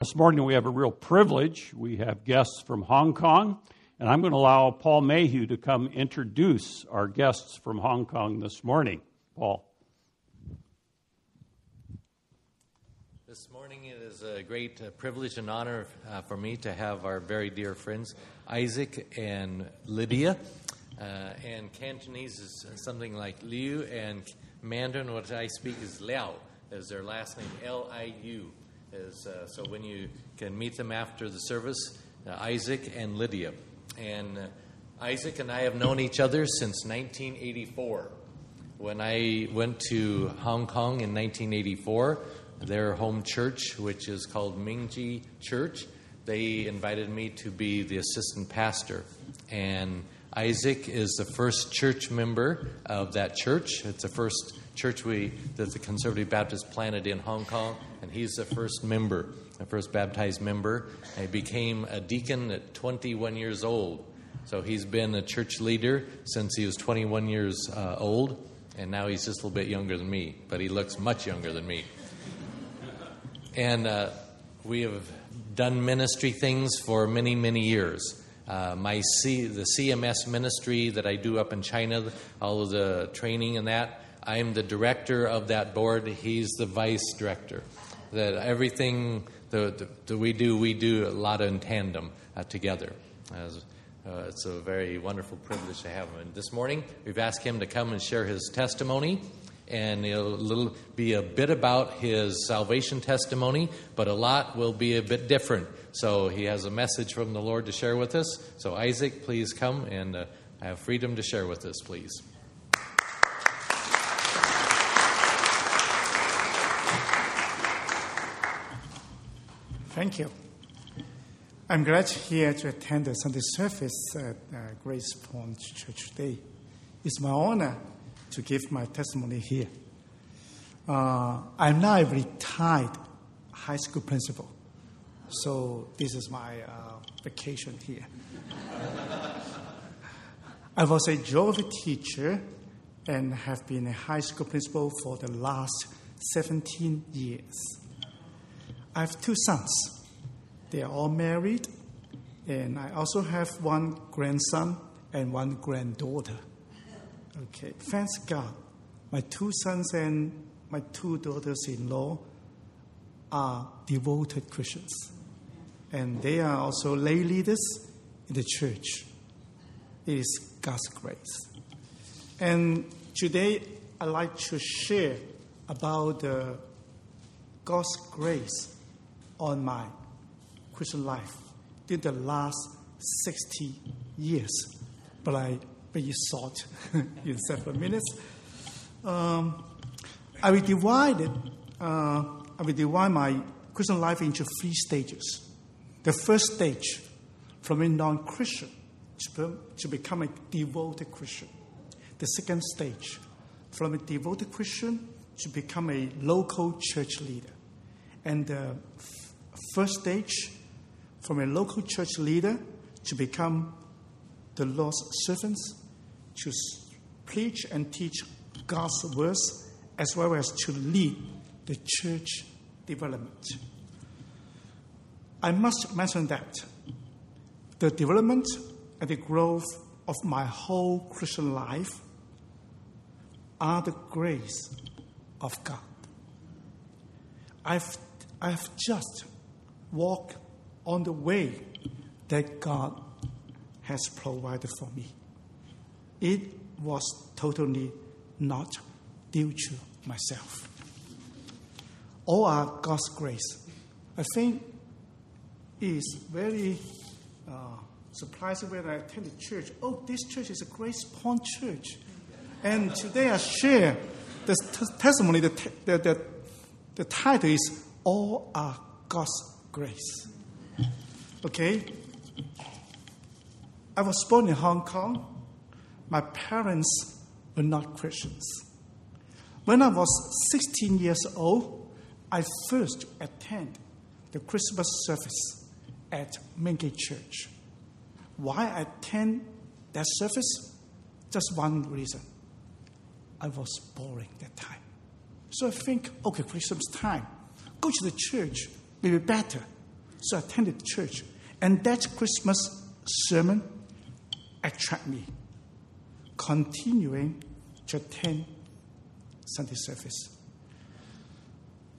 This morning we have a real privilege. We have guests from Hong Kong, and I'm going to allow Paul Mayhew to come introduce our guests from Hong Kong this morning. Paul. This morning it is a great uh, privilege and honor uh, for me to have our very dear friends Isaac and Lydia. Uh, and Cantonese is something like Liu, and Mandarin, what I speak, is Liao, is their last name, L I U is uh, so when you can meet them after the service, uh, Isaac and Lydia. And uh, Isaac and I have known each other since 1984. When I went to Hong Kong in 1984, their home church, which is called Mingji Church, they invited me to be the assistant pastor. And Isaac is the first church member of that church. It's the first church we that the Conservative Baptist planted in Hong Kong, and he's the first member, the first baptized member. He became a deacon at 21 years old. So he's been a church leader since he was 21 years uh, old, and now he's just a little bit younger than me, but he looks much younger than me. And uh, we have done ministry things for many, many years. Uh, my C, the CMS ministry that I do up in China, all of the training and that, I'm the director of that board. He's the vice director. That everything that, we do, we do a lot in tandem uh, together. As, uh, it's a very wonderful privilege to have him. And this morning, we've asked him to come and share his testimony. And it'll be a bit about his salvation testimony, but a lot will be a bit different. So he has a message from the Lord to share with us. So, Isaac, please come and uh, have freedom to share with us, please. Thank you. I'm glad here to attend the Sunday service at uh, Grace Point Church today. It's my honor to give my testimony here. Uh, I'm now a retired high school principal, so this is my uh, vacation here. I was a geography teacher and have been a high school principal for the last 17 years. I have two sons. They are all married, and I also have one grandson and one granddaughter. Okay, thanks God. My two sons and my two daughters in law are devoted Christians, and they are also lay leaders in the church. It is God's grace. And today I'd like to share about uh, God's grace on my Christian life in the last 60 years, but I very short in several minutes. Um, I will divide it. Uh, I will divide my Christian life into three stages. The first stage, from a non-Christian to, to become a devoted Christian. The second stage, from a devoted Christian to become a local church leader. And the first stage from a local church leader to become the Lord's servants, to preach and teach God's words, as well as to lead the church development. I must mention that the development and the growth of my whole Christian life are the grace of God. I've, I've just walk on the way that God has provided for me. It was totally not due to myself. All are God's grace. I think it is very uh, surprising when I attend the church. Oh, this church is a Grace Point church. And today I share the t- testimony, the, t- the, the, the title is All Are God's grace. Okay? I was born in Hong Kong. My parents were not Christians. When I was 16 years old, I first attended the Christmas service at Mingei Church. Why I attend that service? Just one reason. I was boring that time. So I think, okay, Christmas time, go to the church maybe better. So I attended church. And that Christmas sermon attracted me, continuing to attend Sunday service.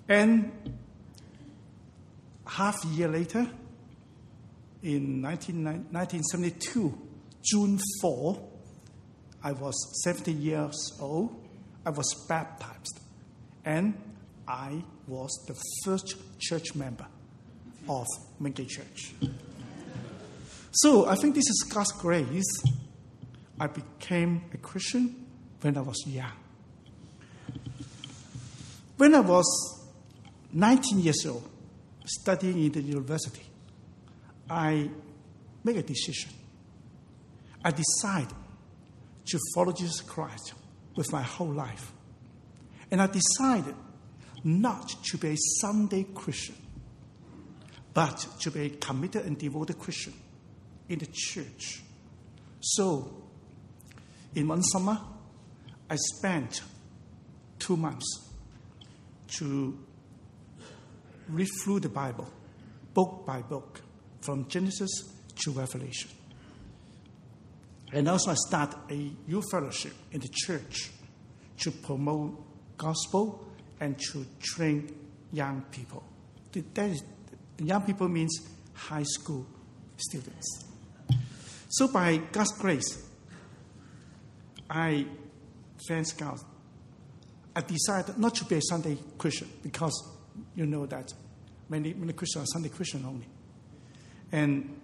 And half a year later, in 19, 1972, June 4, I was 70 years old. I was baptized. And I was the first church member of Mingei Church. So I think this is God's grace. I became a Christian when I was young. When I was 19 years old, studying in the university, I made a decision. I decided to follow Jesus Christ with my whole life. And I decided not to be a Sunday Christian, but to be a committed and devoted Christian in the church. So, in one summer, I spent two months to read through the Bible, book by book, from Genesis to Revelation. And also, I start a youth fellowship in the church to promote gospel and to train young people. That is, young people means high school students. So, by God's grace, I, thank God, I decided not to be a Sunday Christian because you know that many, many Christians are Sunday Christian only. And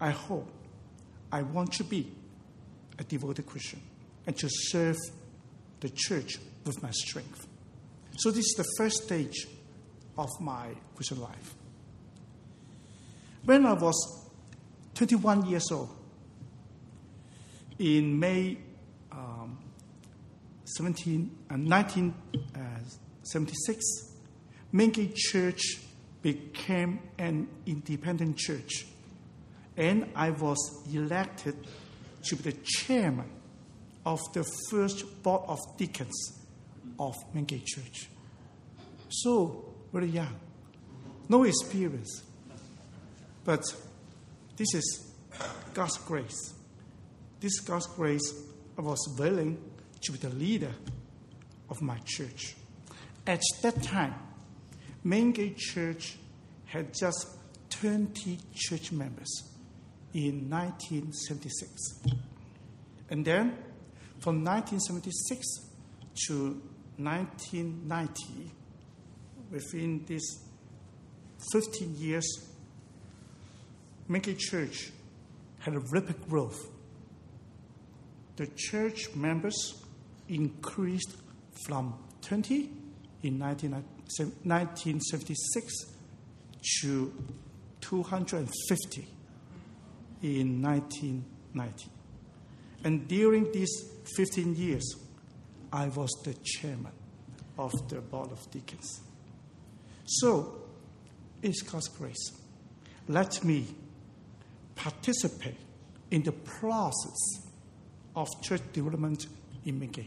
I hope, I want to be a devoted Christian and to serve the church with my strength. So, this is the first stage of my Christian life. When I was 21 years old, in May um, 17, uh, 1976, uh, Mingei Church became an independent church, and I was elected to be the chairman of the first board of deacons of Mingei Church. So, very young, no experience. But this is God's grace. This God's grace, I was willing to be the leader of my church. At that time, Mingei Church had just 20 church members in 1976. And then from 1976 to 1990, within this 15 years, Mingei Church had a rapid growth. The church members increased from 20 in 1976 to 250 in 1990. And during these 15 years, I was the chairman of the Board of Deacons. So, it's God's grace. Let me participate in the process of church development in Mingei.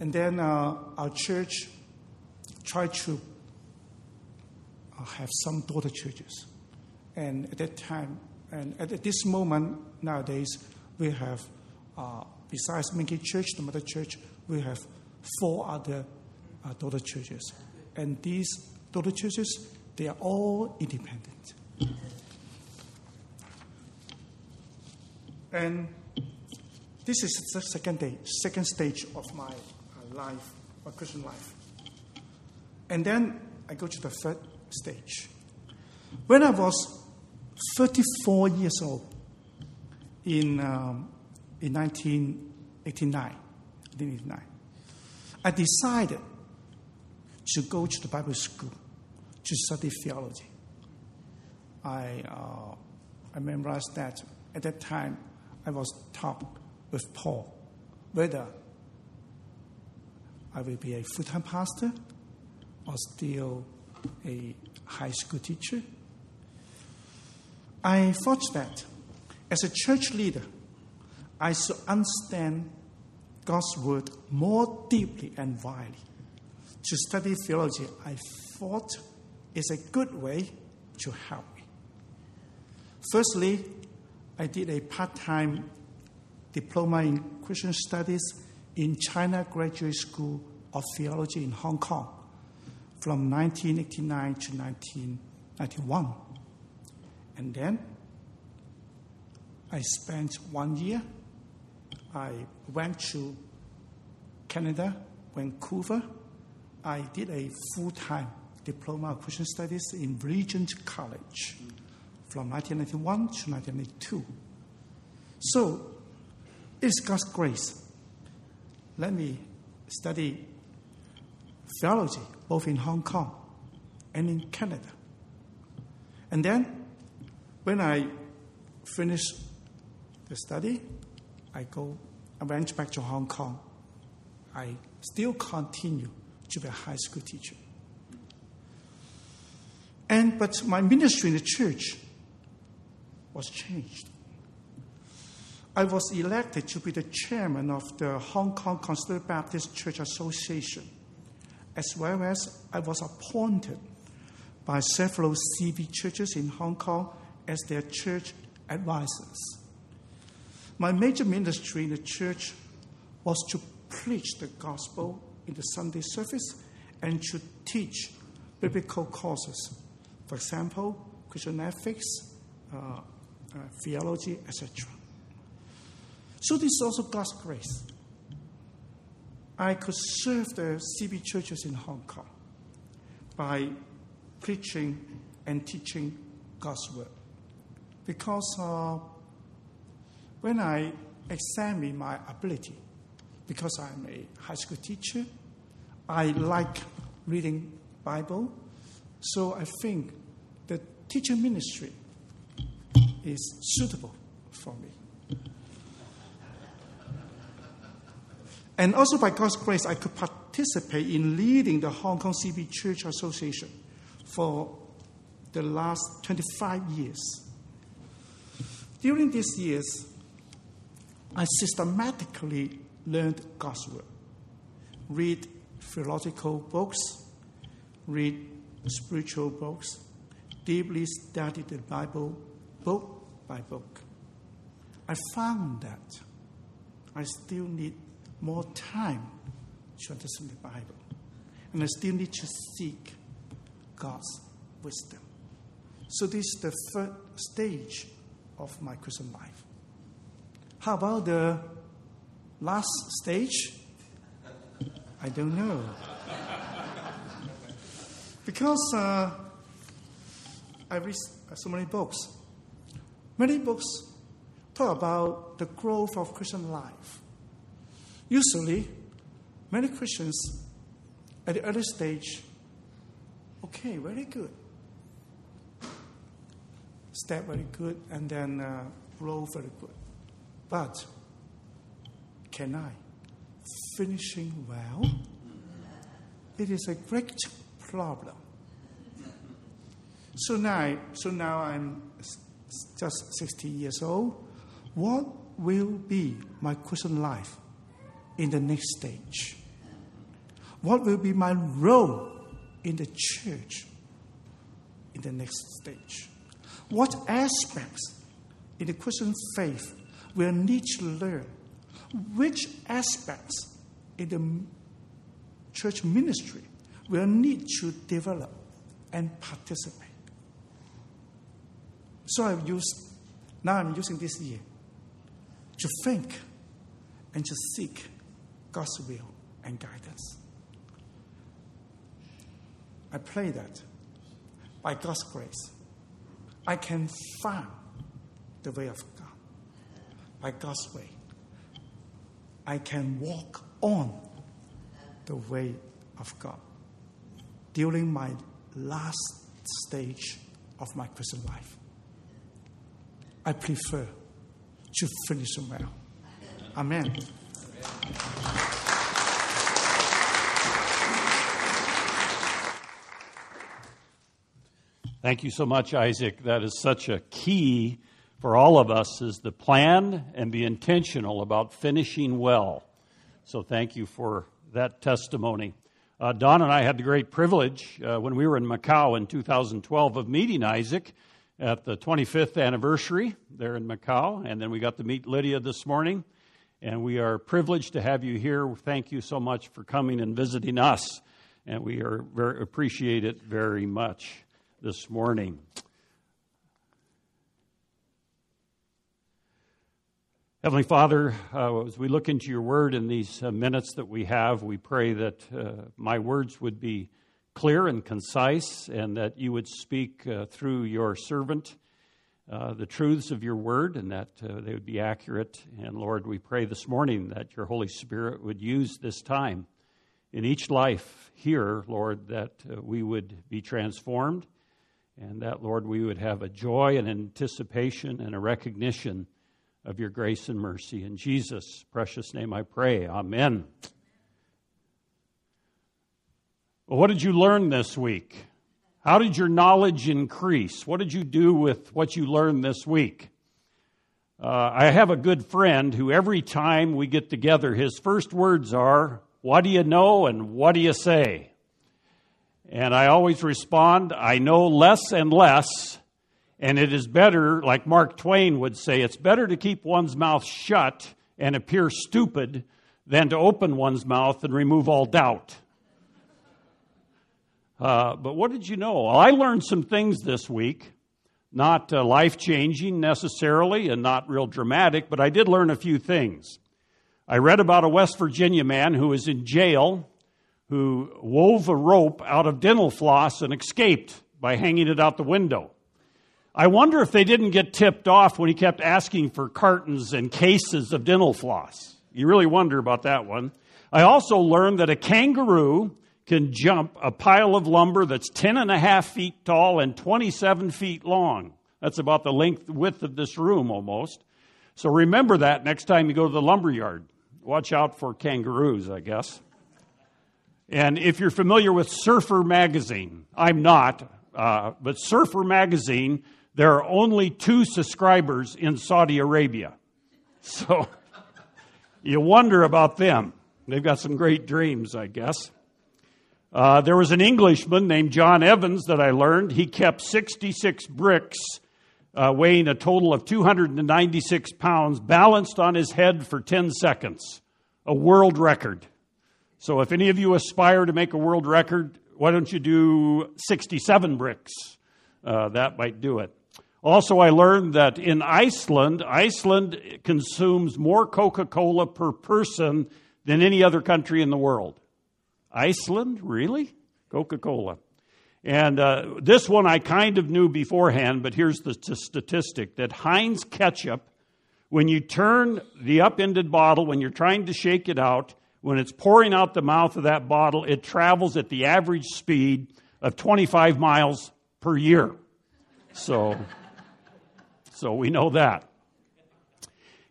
And then uh, our church tried to uh, have some daughter churches. And at that time, and at this moment nowadays, we have, uh, besides Mingei Church, the mother church, we have four other uh, daughter churches. And these daughter churches, they are all independent. And this is the second day, second stage of my uh, life, my Christian life. And then I go to the third stage. When I was 34 years old in, um, in 1989, 1989. I decided to go to the Bible school to study theology. I, uh, I memorized that at that time I was taught with Paul whether I will be a full time pastor or still a high school teacher I thought that as a church leader, I should understand God's word more deeply and widely. To study theology, I thought is a good way to help me. Firstly, I did a part time diploma in Christian studies in China Graduate School of Theology in Hong Kong from 1989 to 1991. And then I spent one year. I went to Canada, Vancouver. I did a full time diploma of Christian studies in Regent College from 1991 to 1992. So, it's God's grace. Let me study theology both in Hong Kong and in Canada. And then, when I finished the study, I go, I went back to Hong Kong. I still continue to be a high school teacher. And but my ministry in the church was changed. I was elected to be the chairman of the Hong Kong Conservative Baptist Church Association, as well as I was appointed by several CB churches in Hong Kong as their church advisors. My major ministry in the church was to preach the gospel in the Sunday service and to teach biblical courses. For example, Christian ethics, uh, uh, theology, etc. So this is also God's grace. I could serve the CB churches in Hong Kong by preaching and teaching God's word. Because uh, when I examine my ability, because I'm a high school teacher, I like reading Bible, so I think the teaching ministry is suitable for me. And also by God's grace, I could participate in leading the Hong Kong CB Church Association for the last 25 years. During these years, I systematically learned God's Word, read theological books, read spiritual books, deeply studied the Bible book by book. I found that I still need more time to understand the Bible, and I still need to seek God's wisdom. So, this is the third stage of my Christian life. How about the last stage? I don't know. because uh, I read so many books. Many books talk about the growth of Christian life. Usually, many Christians at the early stage, okay, very good. Step very good, and then uh, grow very good. But can I? Finishing well? It is a great problem. So now, so now I'm just 60 years old. What will be my Christian life in the next stage? What will be my role in the church in the next stage? What aspects in the Christian faith will need to learn which aspects in the church ministry will need to develop and participate. So I've used, now I'm using this year to think and to seek God's will and guidance. I pray that by God's grace, I can find the way of God by God's way, I can walk on the way of God during my last stage of my Christian life. I prefer to finish well. Amen. Thank you so much, Isaac. That is such a key for all of us is the plan and be intentional about finishing well. So thank you for that testimony. Uh, Don and I had the great privilege uh, when we were in Macau in 2012 of meeting Isaac at the 25th anniversary there in Macau, and then we got to meet Lydia this morning. And we are privileged to have you here. Thank you so much for coming and visiting us, and we are very appreciate it very much this morning. Heavenly Father, uh, as we look into your word in these uh, minutes that we have, we pray that uh, my words would be clear and concise and that you would speak uh, through your servant uh, the truths of your word and that uh, they would be accurate. And Lord, we pray this morning that your Holy Spirit would use this time in each life here, Lord, that we would be transformed and that, Lord, we would have a joy and anticipation and a recognition of your grace and mercy. In Jesus' precious name I pray. Amen. Well, what did you learn this week? How did your knowledge increase? What did you do with what you learned this week? Uh, I have a good friend who every time we get together, his first words are, What do you know and what do you say? And I always respond, I know less and less, and it is better, like Mark Twain would say, it's better to keep one's mouth shut and appear stupid than to open one's mouth and remove all doubt. Uh, but what did you know? Well, I learned some things this week, not uh, life changing necessarily and not real dramatic, but I did learn a few things. I read about a West Virginia man who was in jail who wove a rope out of dental floss and escaped by hanging it out the window. I wonder if they didn't get tipped off when he kept asking for cartons and cases of dental floss. You really wonder about that one. I also learned that a kangaroo can jump a pile of lumber that's 10 and a half feet tall and 27 feet long. That's about the length, width of this room almost. So remember that next time you go to the lumber yard. Watch out for kangaroos, I guess. And if you're familiar with Surfer Magazine, I'm not, uh, but Surfer Magazine there are only two subscribers in Saudi Arabia. So you wonder about them. They've got some great dreams, I guess. Uh, there was an Englishman named John Evans that I learned. He kept 66 bricks, uh, weighing a total of 296 pounds, balanced on his head for 10 seconds. A world record. So if any of you aspire to make a world record, why don't you do 67 bricks? Uh, that might do it. Also, I learned that in Iceland, Iceland consumes more Coca Cola per person than any other country in the world. Iceland? Really? Coca Cola. And uh, this one I kind of knew beforehand, but here's the t- statistic that Heinz ketchup, when you turn the upended bottle, when you're trying to shake it out, when it's pouring out the mouth of that bottle, it travels at the average speed of 25 miles per year. So. So we know that.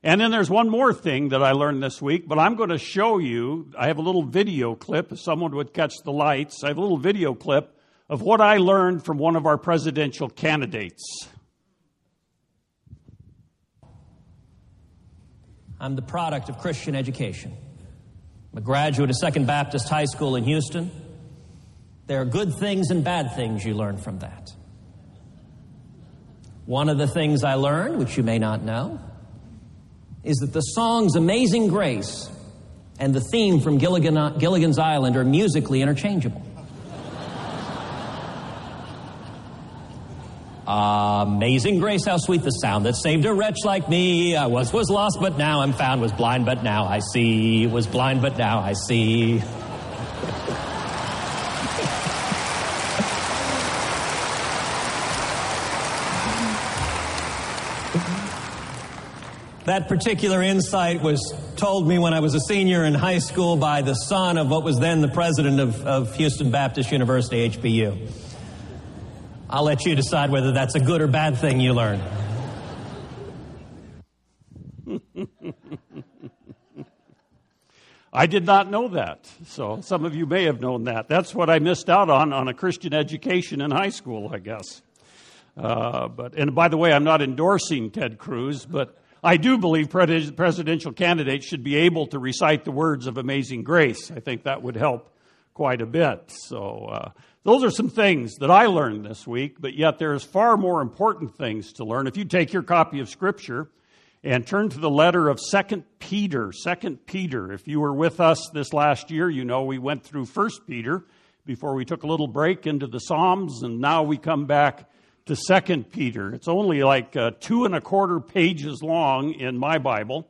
And then there's one more thing that I learned this week, but I'm going to show you. I have a little video clip. If someone would catch the lights, I have a little video clip of what I learned from one of our presidential candidates. I'm the product of Christian education. I'm a graduate of Second Baptist High School in Houston. There are good things and bad things you learn from that. One of the things I learned, which you may not know, is that the songs Amazing Grace and the theme from Gilligan, Gilligan's Island are musically interchangeable. Amazing grace, how sweet the sound that saved a wretch like me. I was was lost, but now I'm found. Was blind, but now I see. Was blind, but now I see. That particular insight was told me when I was a senior in high school by the son of what was then the president of, of Houston Baptist University, HBU. I'll let you decide whether that's a good or bad thing you learn. I did not know that. So some of you may have known that. That's what I missed out on on a Christian education in high school, I guess. Uh, but and by the way, I'm not endorsing Ted Cruz, but I do believe presidential candidates should be able to recite the words of Amazing Grace. I think that would help quite a bit. So, uh, those are some things that I learned this week, but yet there's far more important things to learn. If you take your copy of Scripture and turn to the letter of Second Peter, Second Peter. If you were with us this last year, you know we went through First Peter before we took a little break into the Psalms, and now we come back to Second Peter. It's only like uh, two and a quarter pages long in my Bible.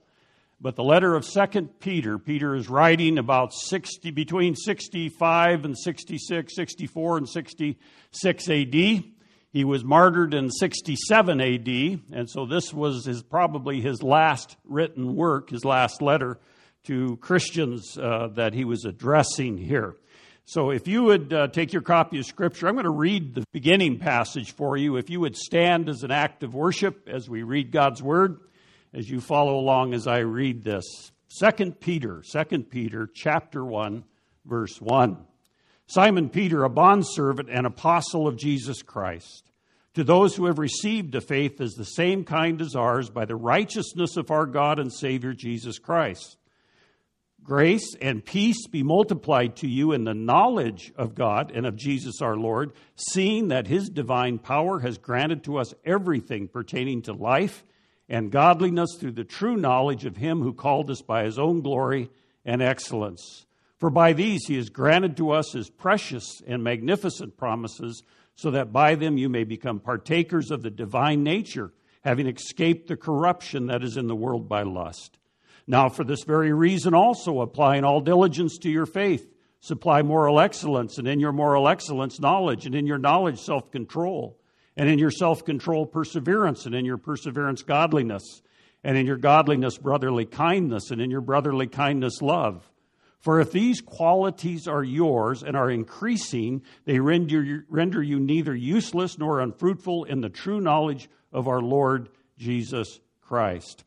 But the letter of Second Peter, Peter is writing about 60, between 65 and 66, 64 and 66 AD. He was martyred in 67 AD, and so this was his, probably his last written work, his last letter to Christians uh, that he was addressing here. So if you would uh, take your copy of Scripture, I'm going to read the beginning passage for you. If you would stand as an act of worship as we read God's Word as you follow along as I read this. 2 Peter, 2 Peter chapter 1, verse 1. Simon Peter, a bondservant and apostle of Jesus Christ, to those who have received a faith as the same kind as ours by the righteousness of our God and Savior Jesus Christ. Grace and peace be multiplied to you in the knowledge of God and of Jesus our Lord, seeing that his divine power has granted to us everything pertaining to life and godliness through the true knowledge of him who called us by his own glory and excellence. For by these he has granted to us his precious and magnificent promises, so that by them you may become partakers of the divine nature, having escaped the corruption that is in the world by lust. Now, for this very reason, also apply in all diligence to your faith, supply moral excellence, and in your moral excellence, knowledge, and in your knowledge, self control and in your self control, perseverance, and in your perseverance, godliness, and in your godliness, brotherly kindness, and in your brotherly kindness, love. For if these qualities are yours and are increasing, they render, render you neither useless nor unfruitful in the true knowledge of our Lord Jesus Christ.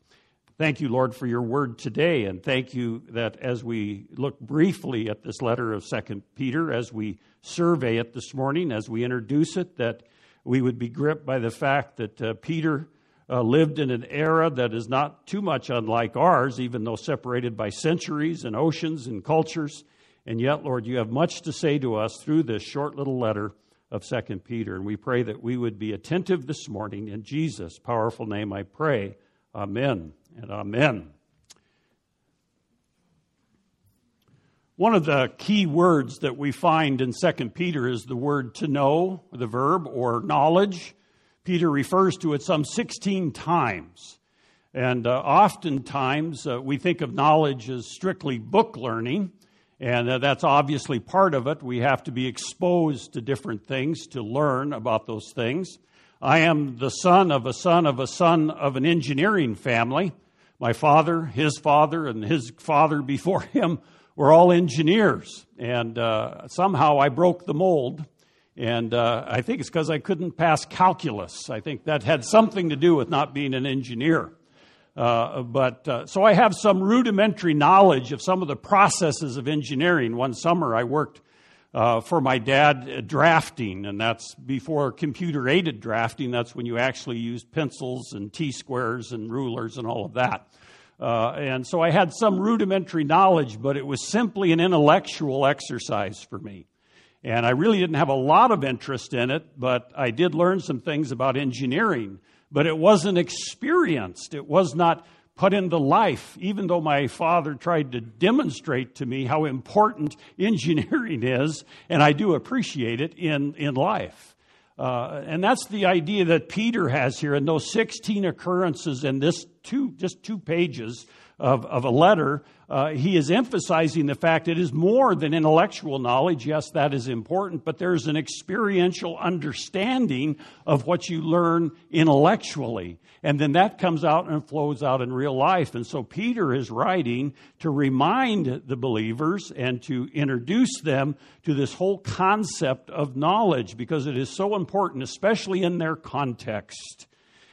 Thank you, Lord, for your word today, and thank you that as we look briefly at this letter of Second Peter, as we survey it this morning, as we introduce it, that we would be gripped by the fact that uh, Peter uh, lived in an era that is not too much unlike ours, even though separated by centuries and oceans and cultures. And yet, Lord, you have much to say to us through this short little letter of Second Peter. And we pray that we would be attentive this morning. In Jesus' powerful name I pray. Amen and amen. One of the key words that we find in 2 Peter is the word to know, the verb, or knowledge. Peter refers to it some 16 times. And uh, oftentimes uh, we think of knowledge as strictly book learning, and uh, that's obviously part of it. We have to be exposed to different things to learn about those things. I am the son of a son of a son of an engineering family. My father, his father, and his father before him we're all engineers. And uh, somehow I broke the mold. And uh, I think it's because I couldn't pass calculus. I think that had something to do with not being an engineer. Uh, but uh, so I have some rudimentary knowledge of some of the processes of engineering. One summer I worked uh, for my dad drafting, and that's before computer aided drafting. That's when you actually used pencils and T squares and rulers and all of that. Uh, and so I had some rudimentary knowledge, but it was simply an intellectual exercise for me. And I really didn't have a lot of interest in it, but I did learn some things about engineering. But it wasn't experienced, it was not put into life, even though my father tried to demonstrate to me how important engineering is, and I do appreciate it in, in life. Uh, and that's the idea that Peter has here in those 16 occurrences in this two, just two pages of, of a letter. Uh, he is emphasizing the fact it is more than intellectual knowledge. Yes, that is important, but there's an experiential understanding of what you learn intellectually. And then that comes out and flows out in real life. And so Peter is writing to remind the believers and to introduce them to this whole concept of knowledge because it is so important, especially in their context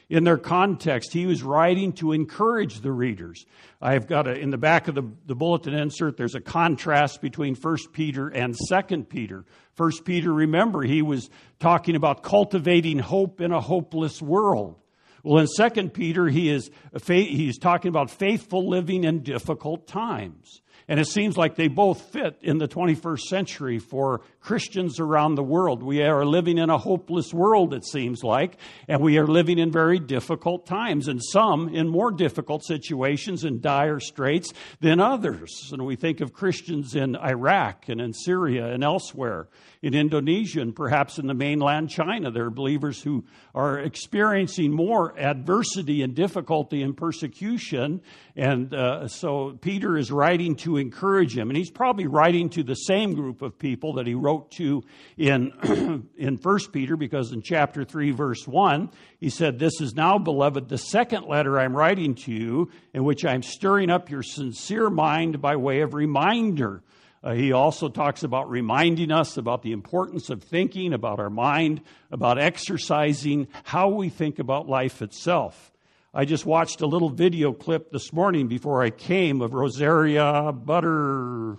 in their context. He was writing to encourage the readers. I've got a, in the back of the, the bulletin insert, there's a contrast between 1 Peter and 2 Peter. 1 Peter, remember, he was talking about cultivating hope in a hopeless world. Well, in Second Peter, he is he's talking about faithful living in difficult times. And it seems like they both fit in the 21st century for Christians around the world. We are living in a hopeless world, it seems like, and we are living in very difficult times, and some in more difficult situations and dire straits than others. And we think of Christians in Iraq and in Syria and elsewhere in Indonesia and perhaps in the mainland China. There are believers who are experiencing more adversity and difficulty and persecution. And uh, so Peter is writing to encourage him. And he's probably writing to the same group of people that he wrote to in, in 1 Peter, because in chapter 3, verse 1, he said, This is now, beloved, the second letter I'm writing to you, in which I'm stirring up your sincere mind by way of reminder uh, he also talks about reminding us about the importance of thinking, about our mind, about exercising, how we think about life itself. I just watched a little video clip this morning before I came of Rosaria Butter.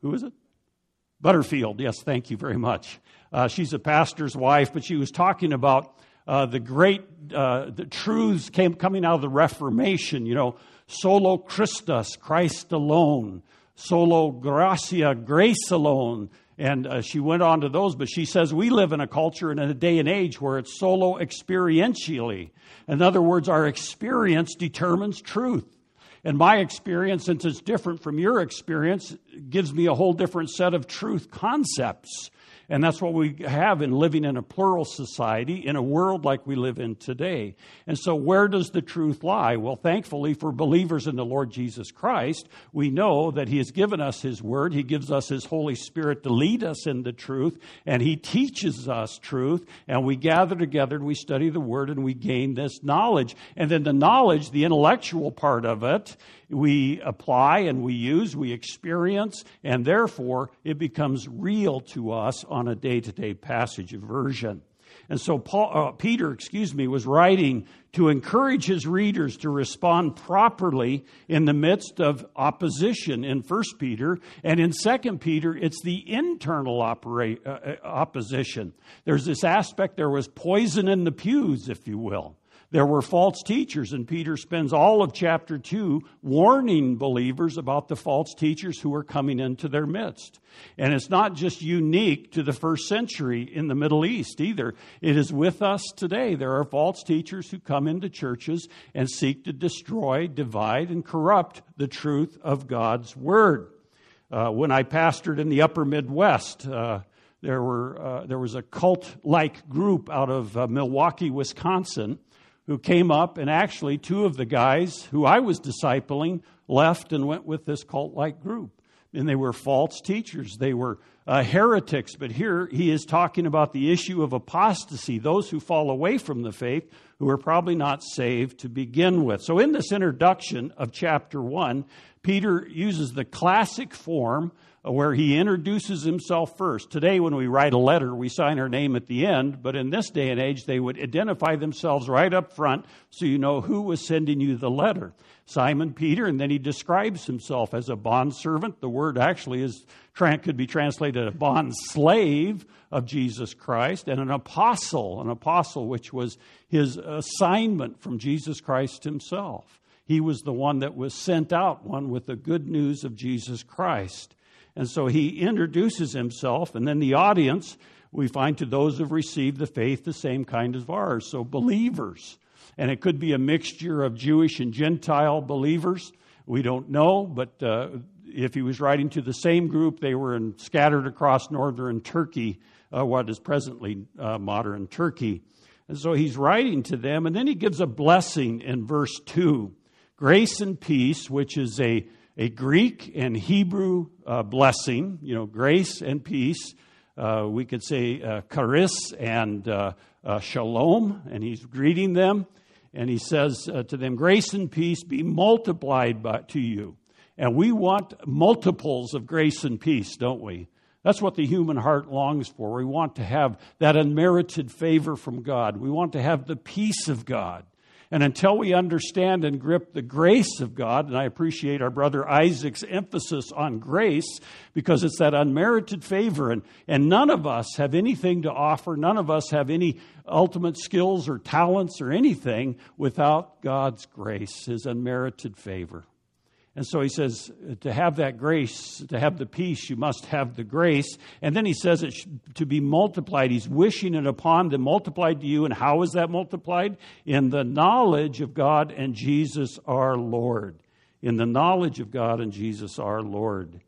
Who is it? Butterfield. Yes, thank you very much. Uh, she's a pastor's wife, but she was talking about uh, the great uh, the truths came coming out of the Reformation. You know, solo Christus, Christ alone solo gratia, grace alone. And uh, she went on to those, but she says we live in a culture and in a day and age where it's solo experientially. In other words, our experience determines truth. And my experience, since it's different from your experience, gives me a whole different set of truth concepts. And that's what we have in living in a plural society in a world like we live in today. And so, where does the truth lie? Well, thankfully, for believers in the Lord Jesus Christ, we know that He has given us His Word. He gives us His Holy Spirit to lead us in the truth, and He teaches us truth. And we gather together and we study the Word and we gain this knowledge. And then the knowledge, the intellectual part of it, we apply and we use, we experience, and therefore it becomes real to us on a day to day passage version. And so Paul, uh, Peter, excuse me, was writing to encourage his readers to respond properly in the midst of opposition in 1 Peter. And in 2 Peter, it's the internal uh, uh, opposition. There's this aspect, there was poison in the pews, if you will. There were false teachers, and Peter spends all of chapter 2 warning believers about the false teachers who are coming into their midst. And it's not just unique to the first century in the Middle East either. It is with us today. There are false teachers who come into churches and seek to destroy, divide, and corrupt the truth of God's Word. Uh, when I pastored in the upper Midwest, uh, there, were, uh, there was a cult like group out of uh, Milwaukee, Wisconsin who came up, and actually, two of the guys who I was discipling left and went with this cult like group. And they were false teachers, they were uh, heretics. But here he is talking about the issue of apostasy, those who fall away from the faith, who are probably not saved to begin with. So, in this introduction of chapter 1, Peter uses the classic form Uh, where he introduces himself first. Today, when we write a letter, we sign our name at the end, but in this day and age, they would identify themselves right up front so you know who was sending you the letter. Simon Peter, and then he describes himself as a bondservant. The word actually is could be translated a bond slave of Jesus Christ, and an apostle, an apostle which was his assignment from Jesus Christ himself. He was the one that was sent out, one with the good news of Jesus Christ. And so he introduces himself, and then the audience, we find to those who've received the faith the same kind as ours. So believers. And it could be a mixture of Jewish and Gentile believers. We don't know, but uh, if he was writing to the same group, they were in, scattered across northern Turkey, uh, what is presently uh, modern Turkey. And so he's writing to them, and then he gives a blessing in verse 2 grace and peace, which is a a Greek and Hebrew uh, blessing, you know, grace and peace. Uh, we could say uh, charis and uh, uh, shalom, and he's greeting them. And he says uh, to them, Grace and peace be multiplied by, to you. And we want multiples of grace and peace, don't we? That's what the human heart longs for. We want to have that unmerited favor from God. We want to have the peace of God. And until we understand and grip the grace of God, and I appreciate our brother Isaac's emphasis on grace because it's that unmerited favor, and, and none of us have anything to offer, none of us have any ultimate skills or talents or anything without God's grace, His unmerited favor. And so he says, to have that grace, to have the peace, you must have the grace. And then he says it to be multiplied. He's wishing it upon them, multiplied to you. And how is that multiplied? In the knowledge of God and Jesus our Lord. In the knowledge of God and Jesus our Lord.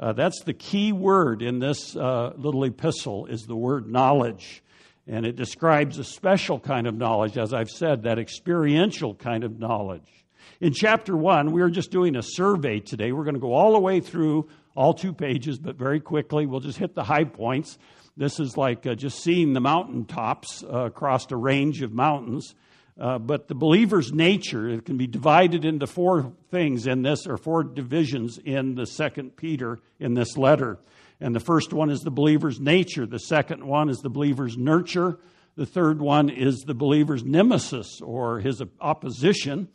Uh, that's the key word in this uh, little epistle is the word knowledge. And it describes a special kind of knowledge, as I've said, that experiential kind of knowledge. In chapter one, we are just doing a survey today. We're going to go all the way through all two pages, but very quickly, we'll just hit the high points. This is like uh, just seeing the mountaintops uh, across a range of mountains. Uh, but the believer's nature it can be divided into four things in this, or four divisions in the second Peter in this letter. And the first one is the believer's nature. The second one is the believer's nurture. The third one is the believer's nemesis or his opposition.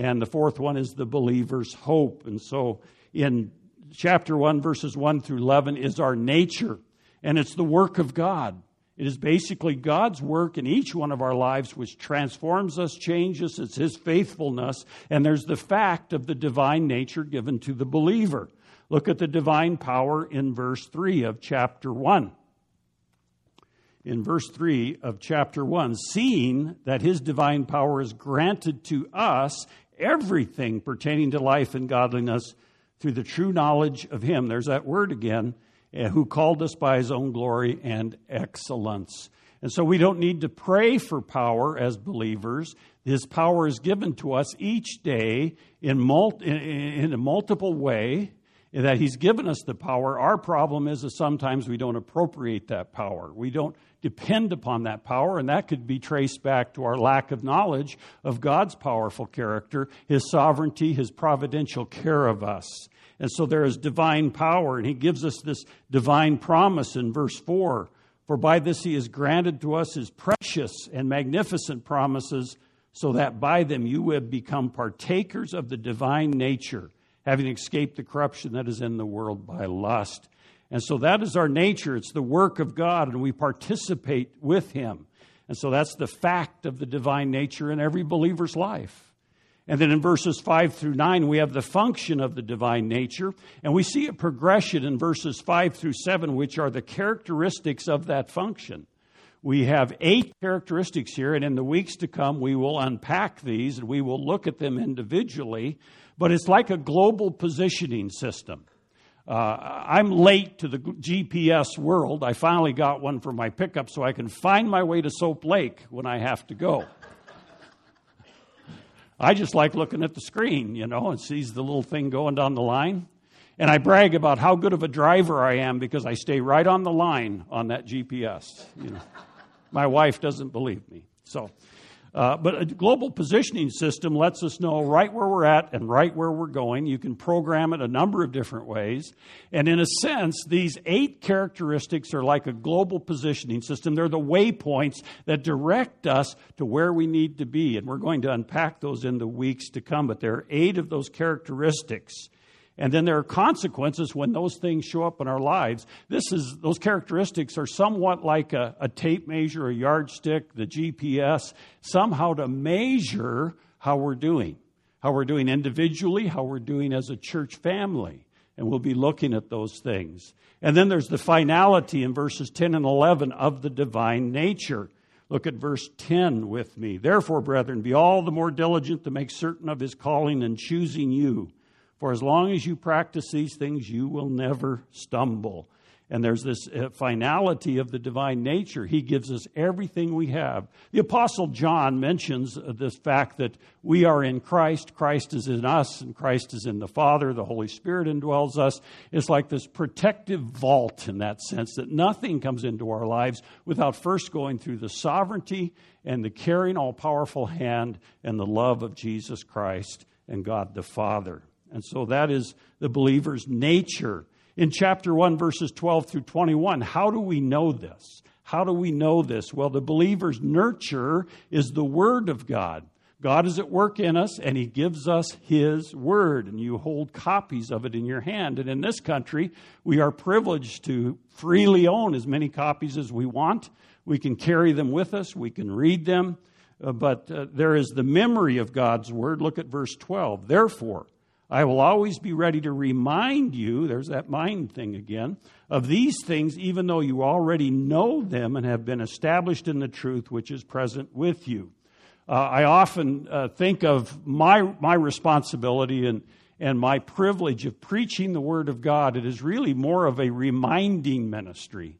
And the fourth one is the believer's hope. And so in chapter 1, verses 1 through 11, is our nature, and it's the work of God. It is basically God's work in each one of our lives which transforms us, changes. Us. It's His faithfulness. And there's the fact of the divine nature given to the believer. Look at the divine power in verse 3 of chapter 1 in verse 3 of chapter 1 seeing that his divine power is granted to us everything pertaining to life and godliness through the true knowledge of him. There's that word again, eh, who called us by his own glory and excellence. And so we don't need to pray for power as believers. His power is given to us each day in, multi, in a multiple way that he's given us the power. Our problem is that sometimes we don't appropriate that power. We don't depend upon that power, and that could be traced back to our lack of knowledge of God's powerful character, His sovereignty, His providential care of us. And so there is divine power, and He gives us this divine promise in verse 4 For by this He has granted to us His precious and magnificent promises, so that by them you have become partakers of the divine nature, having escaped the corruption that is in the world by lust. And so that is our nature. It's the work of God, and we participate with Him. And so that's the fact of the divine nature in every believer's life. And then in verses 5 through 9, we have the function of the divine nature. And we see a progression in verses 5 through 7, which are the characteristics of that function. We have eight characteristics here, and in the weeks to come, we will unpack these and we will look at them individually. But it's like a global positioning system. Uh, I'm late to the GPS world. I finally got one for my pickup so I can find my way to Soap Lake when I have to go. I just like looking at the screen, you know, and sees the little thing going down the line. And I brag about how good of a driver I am because I stay right on the line on that GPS. You know, my wife doesn't believe me. So, uh, but a global positioning system lets us know right where we're at and right where we're going. You can program it a number of different ways. And in a sense, these eight characteristics are like a global positioning system. They're the waypoints that direct us to where we need to be. And we're going to unpack those in the weeks to come. But there are eight of those characteristics. And then there are consequences when those things show up in our lives. This is, those characteristics are somewhat like a, a tape measure, a yardstick, the GPS, somehow to measure how we're doing, how we're doing individually, how we're doing as a church family. And we'll be looking at those things. And then there's the finality in verses 10 and 11 of the divine nature. Look at verse 10 with me. Therefore, brethren, be all the more diligent to make certain of his calling and choosing you. For as long as you practice these things, you will never stumble. And there's this uh, finality of the divine nature. He gives us everything we have. The Apostle John mentions uh, this fact that we are in Christ, Christ is in us, and Christ is in the Father. The Holy Spirit indwells us. It's like this protective vault in that sense that nothing comes into our lives without first going through the sovereignty and the caring, all powerful hand and the love of Jesus Christ and God the Father. And so that is the believer's nature. In chapter 1, verses 12 through 21, how do we know this? How do we know this? Well, the believer's nurture is the Word of God. God is at work in us, and He gives us His Word, and you hold copies of it in your hand. And in this country, we are privileged to freely own as many copies as we want. We can carry them with us, we can read them, uh, but uh, there is the memory of God's Word. Look at verse 12. Therefore, I will always be ready to remind you, there's that mind thing again, of these things, even though you already know them and have been established in the truth which is present with you. Uh, I often uh, think of my, my responsibility and, and my privilege of preaching the Word of God. It is really more of a reminding ministry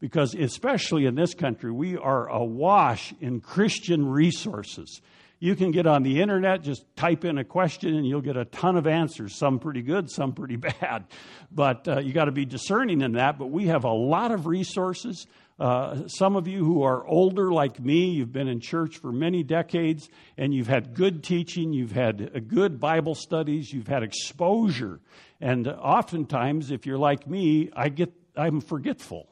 because, especially in this country, we are awash in Christian resources. You can get on the internet, just type in a question, and you'll get a ton of answers. Some pretty good, some pretty bad. But uh, you got to be discerning in that. But we have a lot of resources. Uh, some of you who are older like me, you've been in church for many decades and you've had good teaching, you've had uh, good Bible studies, you've had exposure. And oftentimes, if you're like me, I get, I'm forgetful.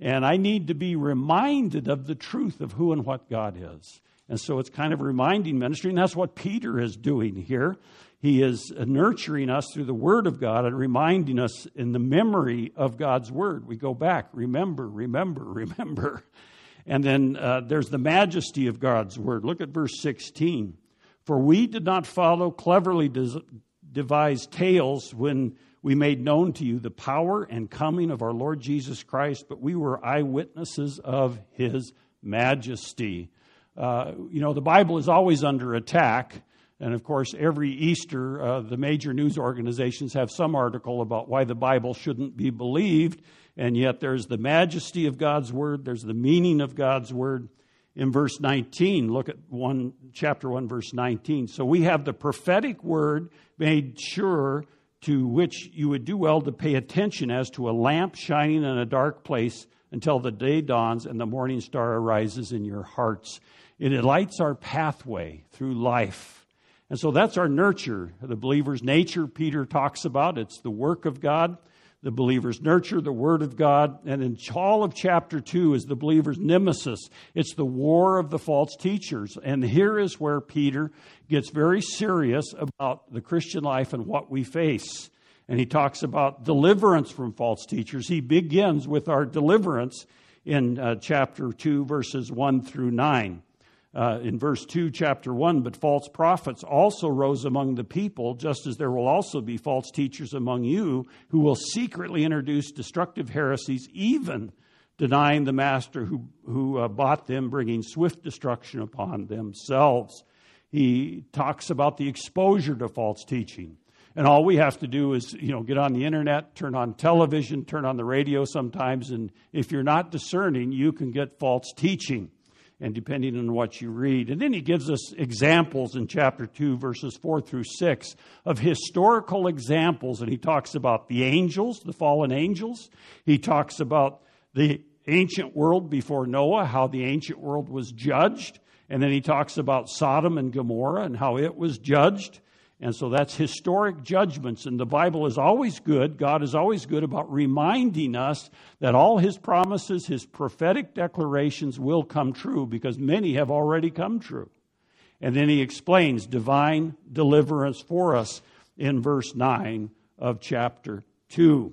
And I need to be reminded of the truth of who and what God is. And so it's kind of reminding ministry, and that's what Peter is doing here. He is nurturing us through the Word of God and reminding us in the memory of God's Word. We go back, remember, remember, remember. And then uh, there's the majesty of God's Word. Look at verse 16. For we did not follow cleverly devised tales when we made known to you the power and coming of our Lord Jesus Christ, but we were eyewitnesses of his majesty. Uh, you know, the Bible is always under attack. And of course, every Easter, uh, the major news organizations have some article about why the Bible shouldn't be believed. And yet, there's the majesty of God's word, there's the meaning of God's word. In verse 19, look at one, chapter 1, verse 19. So we have the prophetic word made sure to which you would do well to pay attention as to a lamp shining in a dark place until the day dawns and the morning star arises in your hearts. It lights our pathway through life. And so that's our nurture. The believer's nature, Peter talks about. It's the work of God. The believer's nurture, the word of God. And in all of chapter 2 is the believer's nemesis. It's the war of the false teachers. And here is where Peter gets very serious about the Christian life and what we face. And he talks about deliverance from false teachers. He begins with our deliverance in uh, chapter 2, verses 1 through 9 uh, in verse 2, chapter 1, but false prophets also rose among the people, just as there will also be false teachers among you who will secretly introduce destructive heresies, even denying the master who, who uh, bought them, bringing swift destruction upon themselves. He talks about the exposure to false teaching. And all we have to do is, you know, get on the internet, turn on television, turn on the radio sometimes, and if you're not discerning, you can get false teaching and depending on what you read. And then he gives us examples in chapter 2, verses 4 through 6, of historical examples. And he talks about the angels, the fallen angels. He talks about the ancient world before Noah, how the ancient world was judged. And then he talks about Sodom and Gomorrah and how it was judged. And so that's historic judgments. And the Bible is always good. God is always good about reminding us that all his promises, his prophetic declarations will come true because many have already come true. And then he explains divine deliverance for us in verse 9 of chapter 2.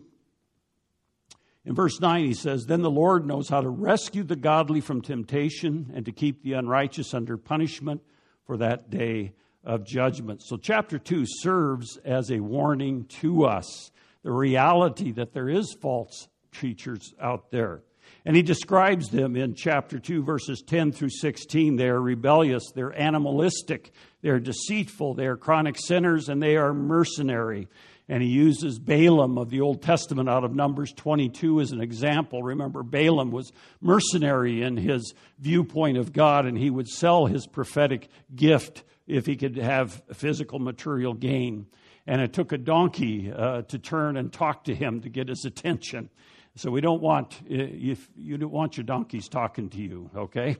In verse 9, he says, Then the Lord knows how to rescue the godly from temptation and to keep the unrighteous under punishment for that day of judgment. So, chapter 2 serves as a warning to us the reality that there is false teachers out there. And he describes them in chapter 2, verses 10 through 16. They are rebellious, they're animalistic, they're deceitful, they are chronic sinners, and they are mercenary. And he uses Balaam of the Old Testament out of Numbers 22 as an example. Remember, Balaam was mercenary in his viewpoint of God, and he would sell his prophetic gift if he could have physical material gain. And it took a donkey uh, to turn and talk to him to get his attention. So we don't want if you don't want your donkeys talking to you, okay?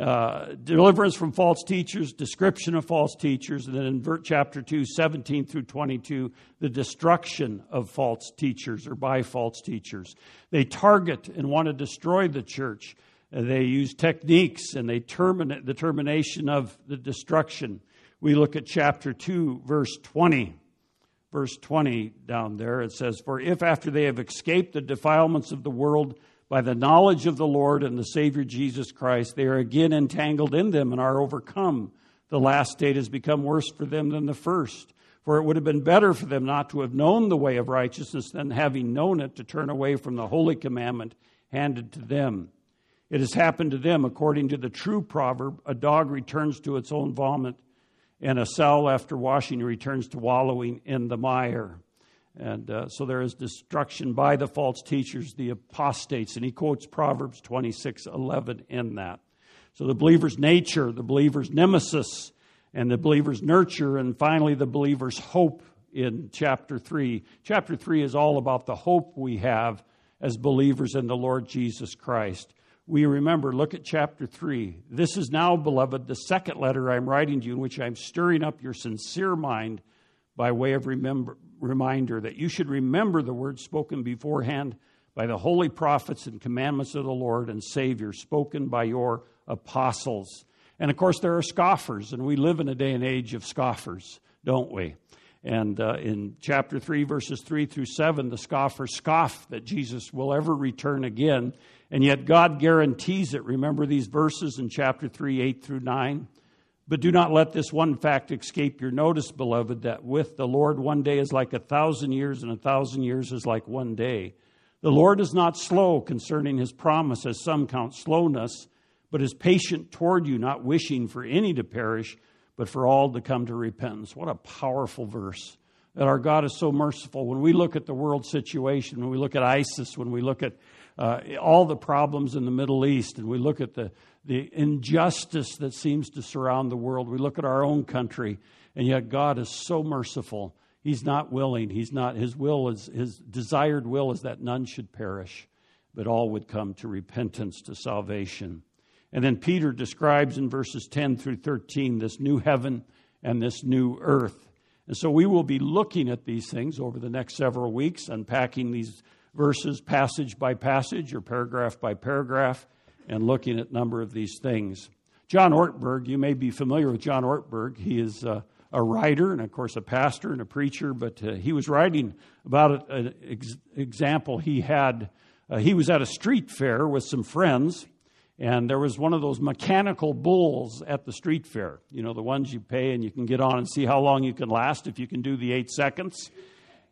Uh, deliverance from false teachers, description of false teachers, and then in chapter 2, 17 through 22, the destruction of false teachers or by false teachers. They target and want to destroy the church They use techniques and they terminate the termination of the destruction. We look at chapter 2, verse 20. Verse 20 down there, it says, For if after they have escaped the defilements of the world by the knowledge of the Lord and the Savior Jesus Christ, they are again entangled in them and are overcome. The last state has become worse for them than the first. For it would have been better for them not to have known the way of righteousness than having known it to turn away from the holy commandment handed to them. It has happened to them according to the true proverb a dog returns to its own vomit, and a sow after washing returns to wallowing in the mire. And uh, so there is destruction by the false teachers, the apostates, and he quotes Proverbs 26 11 in that. So the believer's nature, the believer's nemesis, and the believer's nurture, and finally the believer's hope in chapter 3. Chapter 3 is all about the hope we have as believers in the Lord Jesus Christ. We remember, look at chapter 3. This is now, beloved, the second letter I'm writing to you in which I'm stirring up your sincere mind by way of remember, reminder that you should remember the words spoken beforehand by the holy prophets and commandments of the Lord and Savior, spoken by your apostles. And of course, there are scoffers, and we live in a day and age of scoffers, don't we? And uh, in chapter 3, verses 3 through 7, the scoffers scoff that Jesus will ever return again. And yet God guarantees it. Remember these verses in chapter 3, 8 through 9? But do not let this one fact escape your notice, beloved, that with the Lord one day is like a thousand years, and a thousand years is like one day. The Lord is not slow concerning his promise, as some count slowness but is patient toward you, not wishing for any to perish, but for all to come to repentance. What a powerful verse. That our God is so merciful. When we look at the world situation, when we look at ISIS, when we look at uh, all the problems in the Middle East, and we look at the, the injustice that seems to surround the world, we look at our own country, and yet God is so merciful. He's not willing. He's not, his will is, his desired will is that none should perish, but all would come to repentance, to salvation. And then Peter describes in verses 10 through 13 this new heaven and this new earth. And so we will be looking at these things over the next several weeks, unpacking these verses passage by passage or paragraph by paragraph, and looking at a number of these things. John Ortberg, you may be familiar with John Ortberg. He is a, a writer and, of course, a pastor and a preacher, but uh, he was writing about an ex- example he had. Uh, he was at a street fair with some friends and there was one of those mechanical bulls at the street fair. You know, the ones you pay and you can get on and see how long you can last if you can do the eight seconds.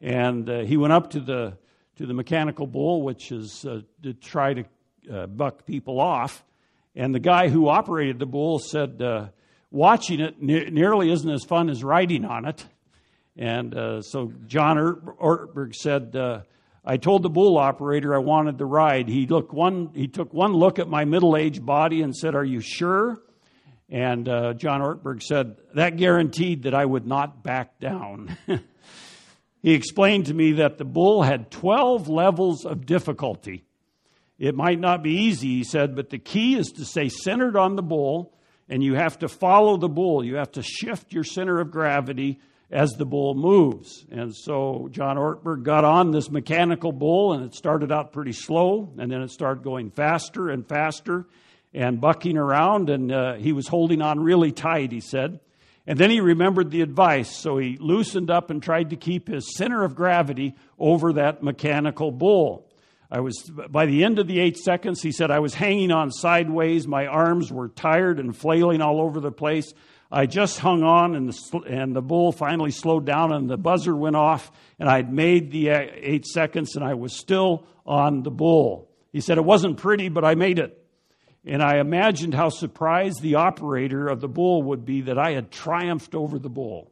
And uh, he went up to the, to the mechanical bull, which is uh, to try to uh, buck people off. And the guy who operated the bull said, uh, watching it ne- nearly isn't as fun as riding on it. And uh, so John Ortberg said, uh, I told the bull operator I wanted the ride. He, looked one, he took one look at my middle aged body and said, Are you sure? And uh, John Ortberg said, That guaranteed that I would not back down. he explained to me that the bull had 12 levels of difficulty. It might not be easy, he said, but the key is to stay centered on the bull, and you have to follow the bull. You have to shift your center of gravity as the bull moves. And so John Ortberg got on this mechanical bull, and it started out pretty slow, and then it started going faster and faster and bucking around, and uh, he was holding on really tight, he said. And then he remembered the advice, so he loosened up and tried to keep his center of gravity over that mechanical bull. I was, by the end of the eight seconds, he said, I was hanging on sideways. My arms were tired and flailing all over the place. I just hung on, and the, and the bull finally slowed down, and the buzzer went off, and I'd made the uh, eight seconds, and I was still on the bull. He said, It wasn't pretty, but I made it. And I imagined how surprised the operator of the bull would be that I had triumphed over the bull.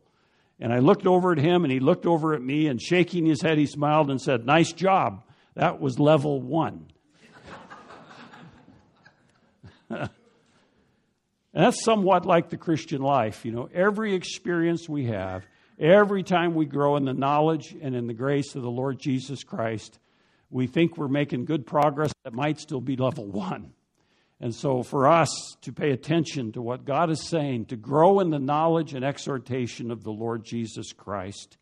And I looked over at him, and he looked over at me, and shaking his head, he smiled and said, Nice job. That was level one. And that's somewhat like the Christian life. You know, every experience we have, every time we grow in the knowledge and in the grace of the Lord Jesus Christ, we think we're making good progress that might still be level one. And so, for us to pay attention to what God is saying, to grow in the knowledge and exhortation of the Lord Jesus Christ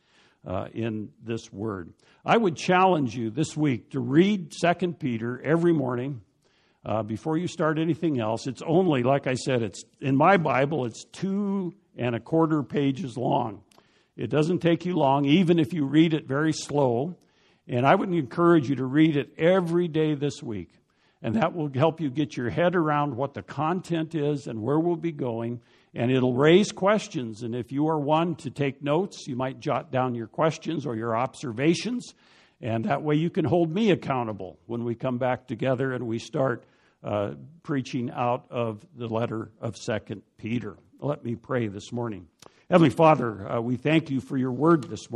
uh, in this word, I would challenge you this week to read 2 Peter every morning uh, before you start anything else. It's only, like I said, it's in my Bible, it's two and a quarter pages long. It doesn't take you long, even if you read it very slow. And I would encourage you to read it every day this week. And that will help you get your head around what the content is and where we'll be going. And it'll raise questions. And if you are one to take notes, you might jot down your questions or your observations. And that way you can hold me accountable when we come back together and we start uh, preaching out of the letter of Second Peter. Let me pray this morning. Heavenly Father, uh, we thank you for your word this morning.